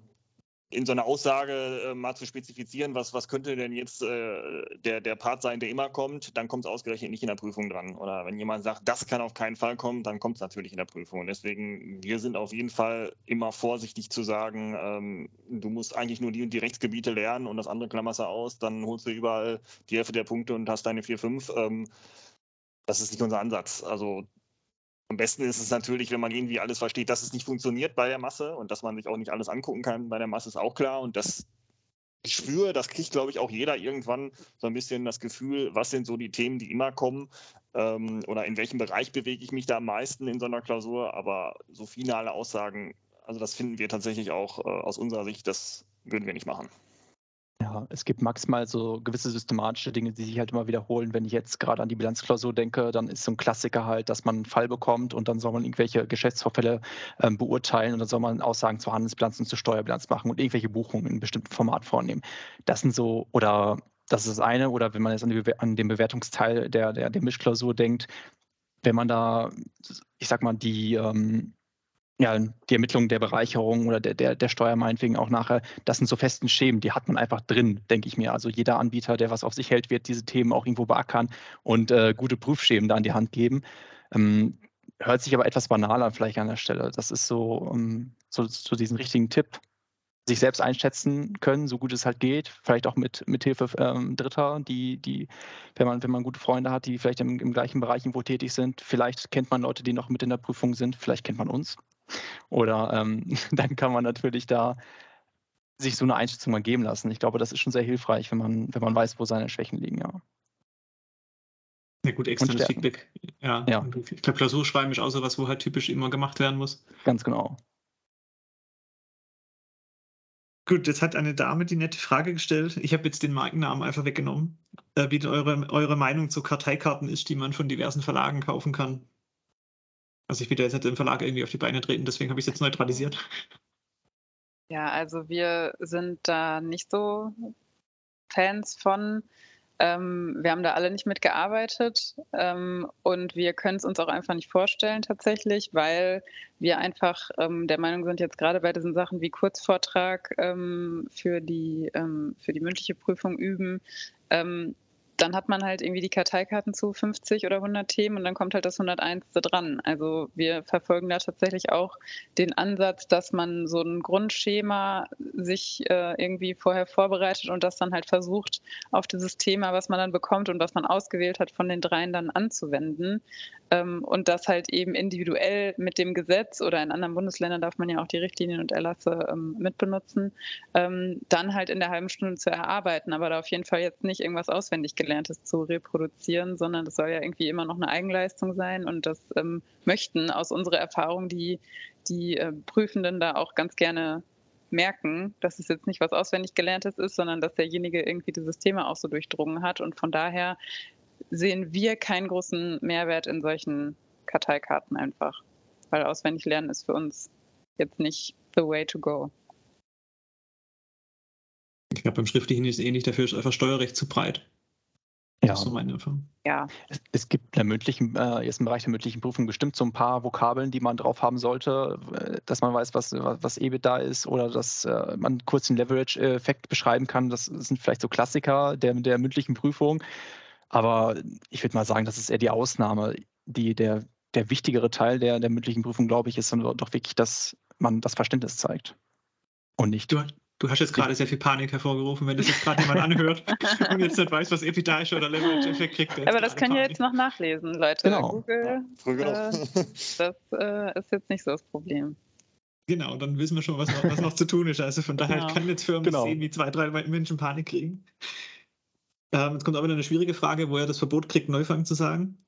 in so einer Aussage äh, mal zu spezifizieren, was, was könnte denn jetzt der, der Part sein, der immer kommt, dann kommt es ausgerechnet nicht in der Prüfung dran. Oder wenn jemand sagt, das kann auf keinen Fall kommen, dann kommt es natürlich in der Prüfung. Und deswegen, wir sind auf jeden Fall immer vorsichtig zu sagen, ähm, du musst eigentlich nur die und die Rechtsgebiete lernen und das andere klammerst du aus, dann holst du überall die Hälfte der Punkte und hast deine 4, 5. Das ist nicht unser Ansatz. Also am besten ist es natürlich, wenn man irgendwie alles versteht, dass es nicht funktioniert bei der Masse und dass man sich auch nicht alles angucken kann bei der Masse, ist auch klar. Und das Gespür, das kriegt, glaube ich, auch jeder irgendwann so ein bisschen das Gefühl, was sind so die Themen, die immer kommen ähm, oder in welchem Bereich bewege ich mich da am meisten in so einer Klausur. Aber so finale Aussagen, also das finden wir tatsächlich auch äh, aus unserer Sicht, das würden wir nicht machen. Ja, es gibt maximal so gewisse systematische Dinge, die sich halt immer wiederholen. Wenn ich jetzt gerade an die Bilanzklausur denke, dann ist so ein Klassiker halt, dass man einen Fall bekommt und dann soll man irgendwelche Geschäftsvorfälle ähm, beurteilen und dann soll man Aussagen zur Handelsbilanz und zur Steuerbilanz machen und irgendwelche Buchungen in einem bestimmten Format vornehmen. Das sind so, oder das ist das eine, oder wenn man jetzt an, die, an den Bewertungsteil der, der, der Mischklausur denkt, wenn man da, ich sag mal, die ähm, ja, die Ermittlung der Bereicherung oder der, der, der Steuer meinetwegen auch nachher, das sind so festen Schemen, die hat man einfach drin, denke ich mir. Also jeder Anbieter, der was auf sich hält, wird diese Themen auch irgendwo beackern und äh, gute Prüfschemen da an die Hand geben. Ähm, hört sich aber etwas banaler vielleicht an der Stelle. Das ist so, um, ähm, so, so diesen richtigen Tipp, sich selbst einschätzen können, so gut es halt geht, vielleicht auch mit, mit Hilfe ähm, Dritter, die, die, wenn man, wenn man gute Freunde hat, die vielleicht im, im gleichen Bereich irgendwo tätig sind, vielleicht kennt man Leute, die noch mit in der Prüfung sind, vielleicht kennt man uns. Oder ähm, dann kann man natürlich da sich so eine Einschätzung mal geben lassen. Ich glaube, das ist schon sehr hilfreich, wenn man, wenn man weiß, wo seine Schwächen liegen, ja. Ja gut, externes Feedback. Ja. ja. Ich glaube, Klausurschreiben ist auch so was, wo halt typisch immer gemacht werden muss. Ganz genau. Gut, jetzt hat eine Dame die nette Frage gestellt. Ich habe jetzt den Markennamen einfach weggenommen. Äh, wie eure, eure Meinung zu Karteikarten ist, die man von diversen Verlagen kaufen kann. Also ich will jetzt nicht im Verlag irgendwie auf die Beine treten, deswegen habe ich es jetzt neutralisiert. Ja, also wir sind da nicht so Fans von. Ähm, wir haben da alle nicht mitgearbeitet ähm, und wir können es uns auch einfach nicht vorstellen tatsächlich, weil wir einfach ähm, der Meinung sind, jetzt gerade bei diesen Sachen wie Kurzvortrag ähm, für, die, ähm, für die mündliche Prüfung üben, ähm, dann hat man halt irgendwie die Karteikarten zu 50 oder 100 Themen und dann kommt halt das 101. dran. Also wir verfolgen da tatsächlich auch den Ansatz, dass man so ein Grundschema sich äh, irgendwie vorher vorbereitet und das dann halt versucht, auf dieses Thema, was man dann bekommt und was man ausgewählt hat, von den dreien dann anzuwenden. Ähm, und das halt eben individuell mit dem Gesetz oder in anderen Bundesländern darf man ja auch die Richtlinien und Erlasse ähm, mitbenutzen, ähm, dann halt in der halben Stunde zu erarbeiten, aber da auf jeden Fall jetzt nicht irgendwas auswendig Gelerntes zu reproduzieren, sondern das soll ja irgendwie immer noch eine Eigenleistung sein und das ähm, möchten aus unserer Erfahrung die, die äh, Prüfenden da auch ganz gerne merken, dass es jetzt nicht was auswendig Gelerntes ist, sondern dass derjenige irgendwie dieses Thema auch so durchdrungen hat. Und von daher sehen wir keinen großen Mehrwert in solchen Karteikarten einfach, weil auswendig lernen ist für uns jetzt nicht the way to go. Ich glaube, beim Schriftlichen ist es ähnlich, dafür ist einfach Steuerrecht zu breit. Ja. Das ist so meine Erfahrung. Ja. Es, es gibt in der mündlichen, äh, jetzt im Bereich der mündlichen Prüfung bestimmt so ein paar Vokabeln, die man drauf haben sollte, äh, dass man weiß, was, was EBIT da ist oder dass äh, man kurz den Leverage-Effekt beschreiben kann. Das sind vielleicht so Klassiker der, der mündlichen Prüfung. Aber ich würde mal sagen, das ist eher die Ausnahme. Die, der, der wichtigere Teil der, der mündlichen Prüfung, glaube ich, ist dann doch wirklich, dass man das Verständnis zeigt. Und nicht. Du, du hast jetzt gerade sehr viel Panik hervorgerufen, wenn das jetzt gerade jemand anhört und jetzt nicht weiß, was Epitage oder Leverage-Effekt kriegt. Aber das können ihr jetzt noch nachlesen, Leute. Genau. Google, ja, äh, das äh, ist jetzt nicht so das Problem. Genau, dann wissen wir schon, was noch, was noch zu tun ist. Also von daher genau. kann jetzt Firmen genau. sehen, wie zwei, drei Menschen Panik kriegen. Ähm, jetzt kommt aber eine schwierige Frage, wo er das Verbot kriegt, Neufang zu sagen.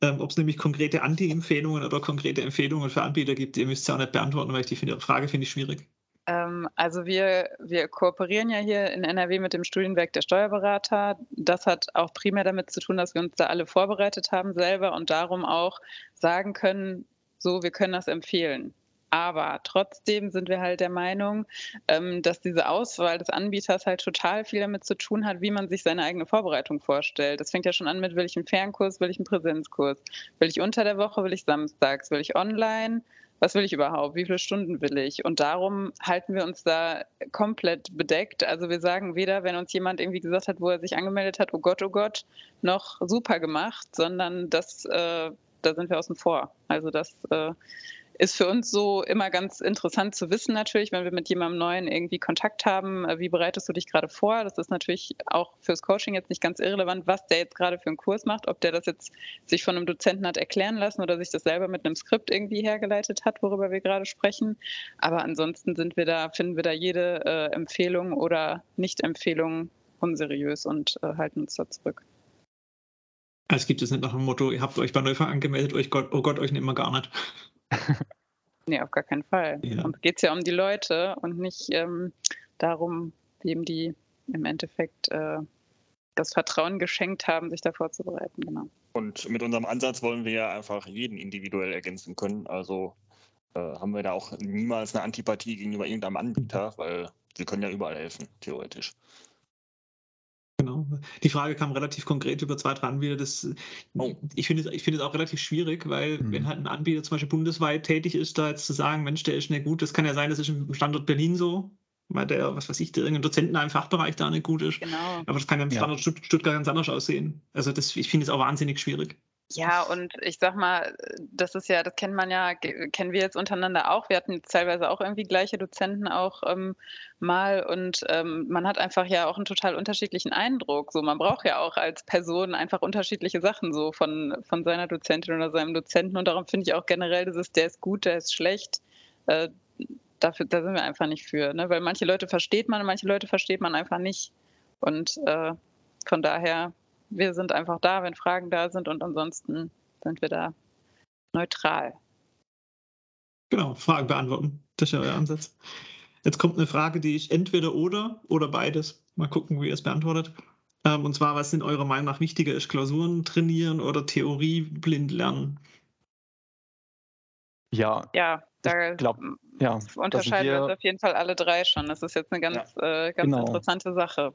Ähm, Ob es nämlich konkrete Anti-Empfehlungen oder konkrete Empfehlungen für Anbieter gibt, ihr müsst es ja auch nicht beantworten, weil ich die finde, Frage finde ich schwierig. Ähm, also wir, wir kooperieren ja hier in NRW mit dem Studienwerk der Steuerberater. Das hat auch primär damit zu tun, dass wir uns da alle vorbereitet haben selber und darum auch sagen können, so, wir können das empfehlen. Aber trotzdem sind wir halt der Meinung, ähm, dass diese Auswahl des Anbieters halt total viel damit zu tun hat, wie man sich seine eigene Vorbereitung vorstellt. Das fängt ja schon an mit, will ich einen Fernkurs, will ich einen Präsenzkurs, will ich unter der Woche, will ich samstags, will ich online, was will ich überhaupt, wie viele Stunden will ich? Und darum halten wir uns da komplett bedeckt. Also wir sagen weder, wenn uns jemand irgendwie gesagt hat, wo er sich angemeldet hat, oh Gott, oh Gott, noch super gemacht, sondern das, äh, da sind wir außen vor. Also das äh, ist für uns so immer ganz interessant zu wissen natürlich, wenn wir mit jemandem Neuen irgendwie Kontakt haben, äh, wie bereitest du dich gerade vor? Das ist natürlich auch fürs Coaching jetzt nicht ganz irrelevant, was der jetzt gerade für einen Kurs macht, ob der das jetzt sich von einem Dozenten hat erklären lassen oder sich das selber mit einem Skript irgendwie hergeleitet hat, worüber wir gerade sprechen. Aber ansonsten sind wir da, finden wir da jede äh, Empfehlung oder Nicht-Empfehlung unseriös und äh, halten uns da zurück. Es gibt es nicht nach dem Motto, ihr habt euch bei Neufang angemeldet, euch Gott, oh Gott, euch nehmen wir gar nicht. Nee, auf gar keinen Fall. Ja. Und geht es ja um die Leute und nicht ähm, darum, wem die im Endeffekt äh, das Vertrauen geschenkt haben, sich da vorzubereiten. Genau. Und mit unserem Ansatz wollen wir ja einfach jeden individuell ergänzen können. Also äh, haben wir da auch niemals eine Antipathie gegenüber irgendeinem Anbieter, weil sie können ja überall helfen, theoretisch. Genau. Die Frage kam relativ konkret über zwei, drei Anbieter. Das, oh. Ich finde es, find es auch relativ schwierig, weil mhm. wenn halt ein Anbieter zum Beispiel bundesweit tätig ist, da jetzt zu sagen, Mensch, der ist nicht gut, das kann ja sein, das ist im Standort Berlin so, weil der, was weiß ich, der irgendein Dozent in einem Fachbereich da nicht gut ist. Genau. Aber das kann ja im Standort ja. Stuttgart ganz anders aussehen. Also das, ich finde es auch wahnsinnig schwierig. Ja, und ich sag mal, das ist ja, das kennt man ja, kennen wir jetzt untereinander auch. Wir hatten teilweise auch irgendwie gleiche Dozenten auch ähm, mal und ähm, man hat einfach ja auch einen total unterschiedlichen Eindruck. So, man braucht ja auch als Person einfach unterschiedliche Sachen so von, von seiner Dozentin oder seinem Dozenten und darum finde ich auch generell, dass es, der ist gut, der ist schlecht. Äh, dafür, da sind wir einfach nicht für, ne? weil manche Leute versteht man und manche Leute versteht man einfach nicht. Und äh, von daher wir sind einfach da, wenn Fragen da sind und ansonsten sind wir da neutral. Genau, Fragen beantworten. Das ist ja euer Ansatz. Jetzt kommt eine Frage, die ich entweder oder oder beides. Mal gucken, wie ihr es beantwortet. Ähm, und zwar, was sind eurer Meinung nach wichtiger ist? Klausuren trainieren oder Theorie blind lernen? Ja, ja da glaub, ja, unterscheiden wir, wir, uns auf jeden Fall alle drei schon. Das ist jetzt eine ganz, ja, äh, ganz genau. interessante Sache.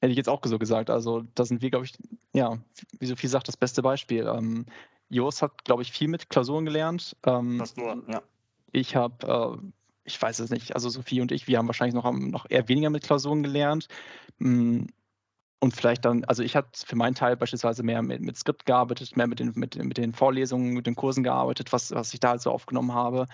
Hätte ich jetzt auch so gesagt. Also da sind wir, glaube ich, ja, wie Sophie sagt, das beste Beispiel. Ähm, Jos hat, glaube ich, viel mit Klausuren gelernt. Ähm, nur, ja. Ich habe, äh, ich weiß es nicht, also Sophie und ich, wir haben wahrscheinlich noch, noch eher weniger mit Klausuren gelernt. Mm, und vielleicht dann, also ich habe für meinen Teil beispielsweise mehr mit, mit Skript gearbeitet, mehr mit den, mit, mit den Vorlesungen, mit den Kursen gearbeitet, was, was ich da also aufgenommen habe.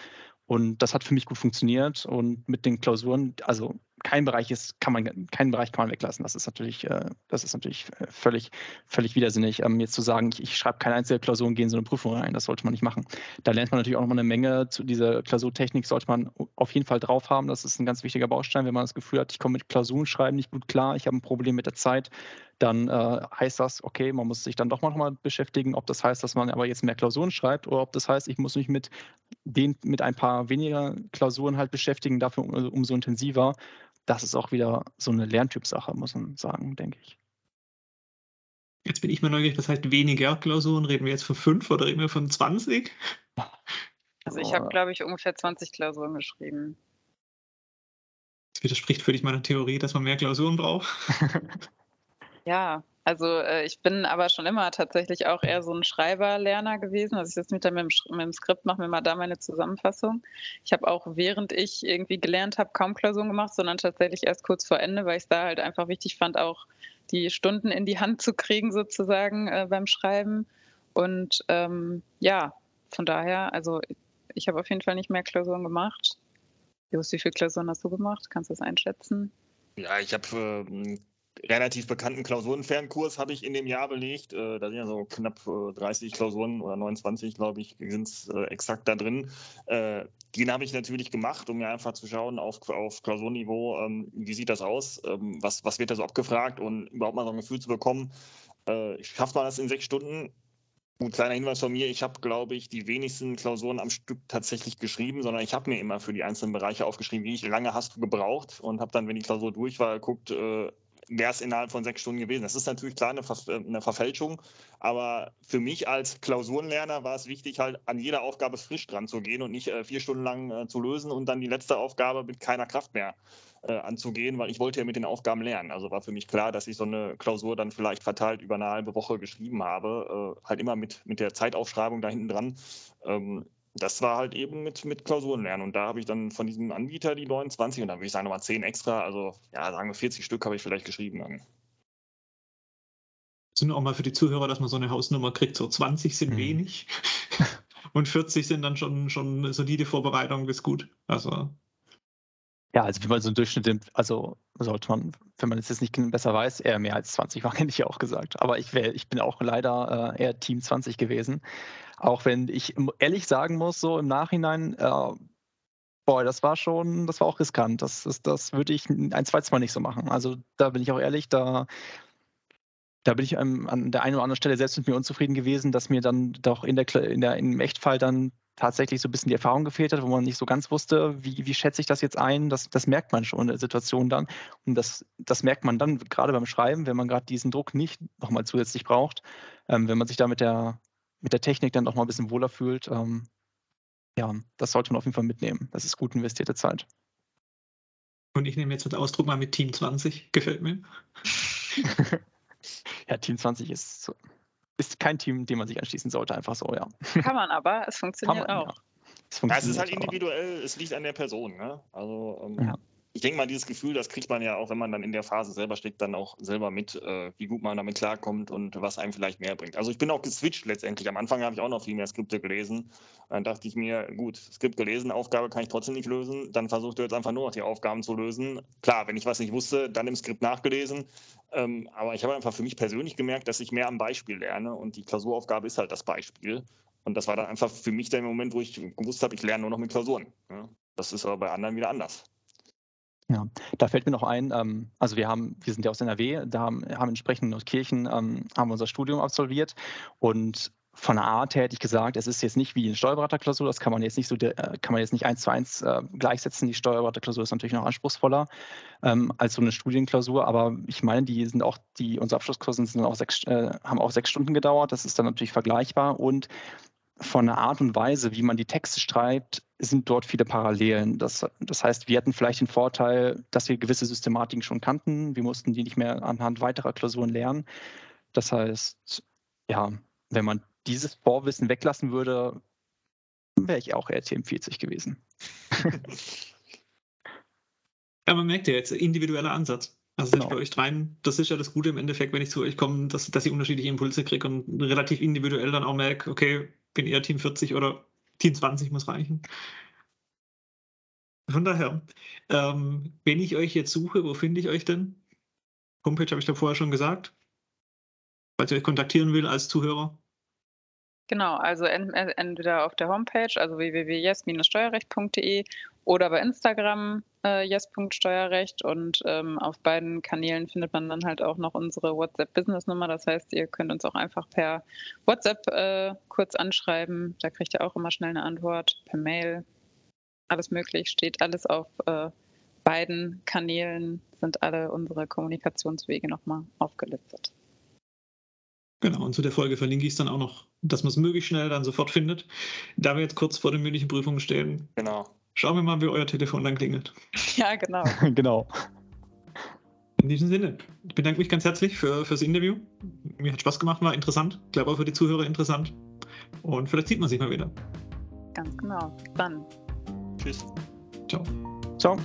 Und das hat für mich gut funktioniert. Und mit den Klausuren, also kein Bereich ist, kann man, keinen Bereich kann man weglassen. Das ist natürlich, äh, das ist natürlich äh, völlig, völlig widersinnig, ähm, jetzt zu sagen, ich, ich schreibe keine einzige Klausur und gehe in so eine Prüfung rein. Das sollte man nicht machen. Da lernt man natürlich auch nochmal eine Menge zu dieser Klausurtechnik, sollte man auf jeden Fall drauf haben. Das ist ein ganz wichtiger Baustein, wenn man das Gefühl hat, ich komme mit Klausuren schreiben nicht gut klar, ich habe ein Problem mit der Zeit, dann äh, heißt das, okay, man muss sich dann doch mal beschäftigen, ob das heißt, dass man aber jetzt mehr Klausuren schreibt oder ob das heißt, ich muss mich mit den, mit ein paar weniger Klausuren halt beschäftigen, dafür umso intensiver. Das ist auch wieder so eine Lerntypsache, muss man sagen, denke ich. Jetzt bin ich mal neugierig, das heißt weniger Klausuren. Reden wir jetzt von fünf oder reden wir von 20? Also ich habe, glaube ich, ungefähr 20 Klausuren geschrieben. Das widerspricht für dich meiner Theorie, dass man mehr Klausuren braucht. Ja, also äh, ich bin aber schon immer tatsächlich auch eher so ein Schreiberlerner gewesen. Also ich sitze mit, mit, mit dem Skript, mache mir mal da meine Zusammenfassung. Ich habe auch, während ich irgendwie gelernt habe, kaum Klausuren gemacht, sondern tatsächlich erst kurz vor Ende, weil ich es da halt einfach wichtig fand, auch die Stunden in die Hand zu kriegen sozusagen äh, beim Schreiben. Und ähm, ja, von daher, also ich habe auf jeden Fall nicht mehr Klausuren gemacht. Just, wie viele Klausuren hast du gemacht? Kannst du das einschätzen? Ja, ich habe äh, relativ bekannten Klausurenfernkurs habe ich in dem Jahr belegt. Äh, da sind ja so knapp 30 äh, Klausuren oder 29, glaube ich, sind es äh, exakt da drin. Den habe ich natürlich gemacht, um mir einfach zu schauen auf, auf Klausurniveau, ähm, wie sieht das aus, ähm, was, was wird da so abgefragt und überhaupt mal so ein Gefühl zu bekommen, schafft man das in sechs Stunden? Ein kleiner Hinweis von mir, ich habe, glaube ich, die wenigsten Klausuren am Stück tatsächlich geschrieben, sondern ich habe mir immer für die einzelnen Bereiche aufgeschrieben, wie lange hast du gebraucht und habe dann, wenn die Klausur durch war, geguckt, wäre es innerhalb von sechs Stunden gewesen. Das ist natürlich klar eine, Ver eine, Verfälschung, aber für mich als Klausurenlerner war es wichtig, halt an jeder Aufgabe frisch dran zu gehen und nicht äh, vier Stunden lang äh, zu lösen und dann die letzte Aufgabe mit keiner Kraft mehr äh, anzugehen, weil ich wollte ja mit den Aufgaben lernen. Also war für mich klar, dass ich so eine Klausur dann vielleicht verteilt über eine halbe Woche geschrieben habe, äh, halt immer mit, mit der Zeitaufschreibung da hinten dran. Ähm, das war halt eben mit, mit Klausuren lernen. Und da habe ich dann von diesem Anbieter die 29 und dann würde ich sagen nochmal 10 extra. Also ja, sagen wir 40 Stück habe ich vielleicht geschrieben dann. Sind auch mal für die Zuhörer, dass man so eine Hausnummer kriegt. So 20 sind hm. wenig und 40 sind dann schon, schon solide Vorbereitung bis gut. Also ja, also wie man so einen Durchschnitt nimmt, also sollte man, wenn man es jetzt nicht besser weiß, eher mehr als 20 machen, hätte ich ja auch gesagt. Aber ich, wär, ich bin auch leider äh, eher Team 20 gewesen. Auch wenn ich ehrlich sagen muss, so im Nachhinein, äh, boah, das war schon, das war auch riskant. Das, das, das würde ich ein zweites Mal nicht so machen. Also da bin ich auch ehrlich, da, da bin ich an, an der einen oder anderen Stelle selbst mit mir unzufrieden gewesen, dass mir dann doch in der, in der, im Echtfall dann tatsächlich so ein bisschen die Erfahrung gefehlt hat, wo man nicht so ganz wusste, wie, wie schätze ich das jetzt ein, das, das merkt man schon in der Situation dann. Und das, das merkt man dann gerade beim Schreiben, wenn man gerade diesen Druck nicht nochmal zusätzlich braucht, ähm, wenn man sich da mit der, mit der Technik dann nochmal ein bisschen wohler fühlt. Ähm, ja, das sollte man auf jeden Fall mitnehmen. Das ist gut investierte Zeit. Und ich nehme jetzt den Ausdruck mal mit Team 20, gefällt mir. ja, Team 20 ist so ist kein Team, dem man sich anschließen sollte, einfach so, ja. Kann man aber, es funktioniert man, auch. Ja. Es, funktioniert ja, es ist halt individuell, es liegt an der Person. Ne? Also ähm, ja ich denke mal, dieses Gefühl, das kriegt man ja auch, wenn man dann in der Phase selber steckt, dann auch selber mit, äh, wie gut man damit klarkommt und was einem vielleicht mehr bringt. Also ich bin auch geswitcht letztendlich. Am Anfang habe ich auch noch viel mehr Skripte gelesen. Dann dachte ich mir, gut, Skript gelesen, Aufgabe kann ich trotzdem nicht lösen. Dann versuchte jetzt einfach nur noch die Aufgaben zu lösen. Klar, wenn ich was nicht wusste, dann im Skript nachgelesen. Ähm, aber ich habe einfach für mich persönlich gemerkt, dass ich mehr am Beispiel lerne und die Klausuraufgabe ist halt das Beispiel. Und das war dann einfach für mich der Moment, wo ich gewusst habe, ich lerne nur noch mit Klausuren. Ja? Das ist aber bei anderen wieder anders. Ja, da fällt mir noch ein, ähm, also wir haben, wir sind ja aus NRW, da haben, haben entsprechend in Kirchen ähm, haben unser Studium absolviert und von der Art her hätte ich gesagt, es ist jetzt nicht wie eine Steuerberaterklausur, das kann man jetzt nicht so, äh, kann man jetzt nicht eins zu eins äh, gleichsetzen. Die Steuerberaterklausur ist natürlich noch anspruchsvoller ähm, als so eine Studienklausur, aber ich meine, die sind auch, die, unsere Abschlusskursen sind auch sechs, äh, haben auch sechs Stunden gedauert, das ist dann natürlich vergleichbar und von der Art und Weise, wie man die Texte schreibt, sind dort viele Parallelen. Das, das heißt, wir hatten vielleicht den Vorteil, dass wir gewisse Systematiken schon kannten. Wir mussten die nicht mehr anhand weiterer Klausuren lernen. Das heißt, ja, wenn man dieses Vorwissen weglassen würde, wäre ich auch eher TM40 gewesen. ja, man merkt ja jetzt, individueller Ansatz. Also genau. bei euch dreien, das ist ja das Gute im Endeffekt, wenn ich zu euch komme, dass, dass ich unterschiedliche Impulse kriege und relativ individuell dann auch merke, okay, bin eher Team 40 oder Team 20 muss reichen. Von daher, ähm, wenn ich euch jetzt suche, wo finde ich euch denn? Homepage habe ich da vorher schon gesagt. Falls ihr euch kontaktieren will als Zuhörer. Genau, also entweder auf der Homepage, also www.yes-steuerrecht.de oder bei Instagram äh, yes.steuerrecht und ähm, auf beiden Kanälen findet man dann halt auch noch unsere WhatsApp-Business-Nummer. Das heißt, ihr könnt uns auch einfach per WhatsApp äh, kurz anschreiben. Da kriegt ihr auch immer schnell eine Antwort, per Mail. Alles möglich, steht alles auf äh, beiden Kanälen, sind alle unsere Kommunikationswege nochmal aufgelistet. Genau, und zu der Folge verlinke ich es dann auch noch, dass man es möglichst schnell dann sofort findet. Da wir jetzt kurz vor den mündlichen Prüfungen stehen, genau. Schauen wir mal, wie euer Telefon dann klingelt. Ja, genau. genau. In diesem Sinne, ich bedanke mich ganz herzlich für, fürs Interview. Mir hat Spaß gemacht, war interessant. Ich glaube auch für die Zuhörer interessant. Und vielleicht sieht man sich mal wieder. Ganz genau. Dann. Tschüss. Ciao. Ciao.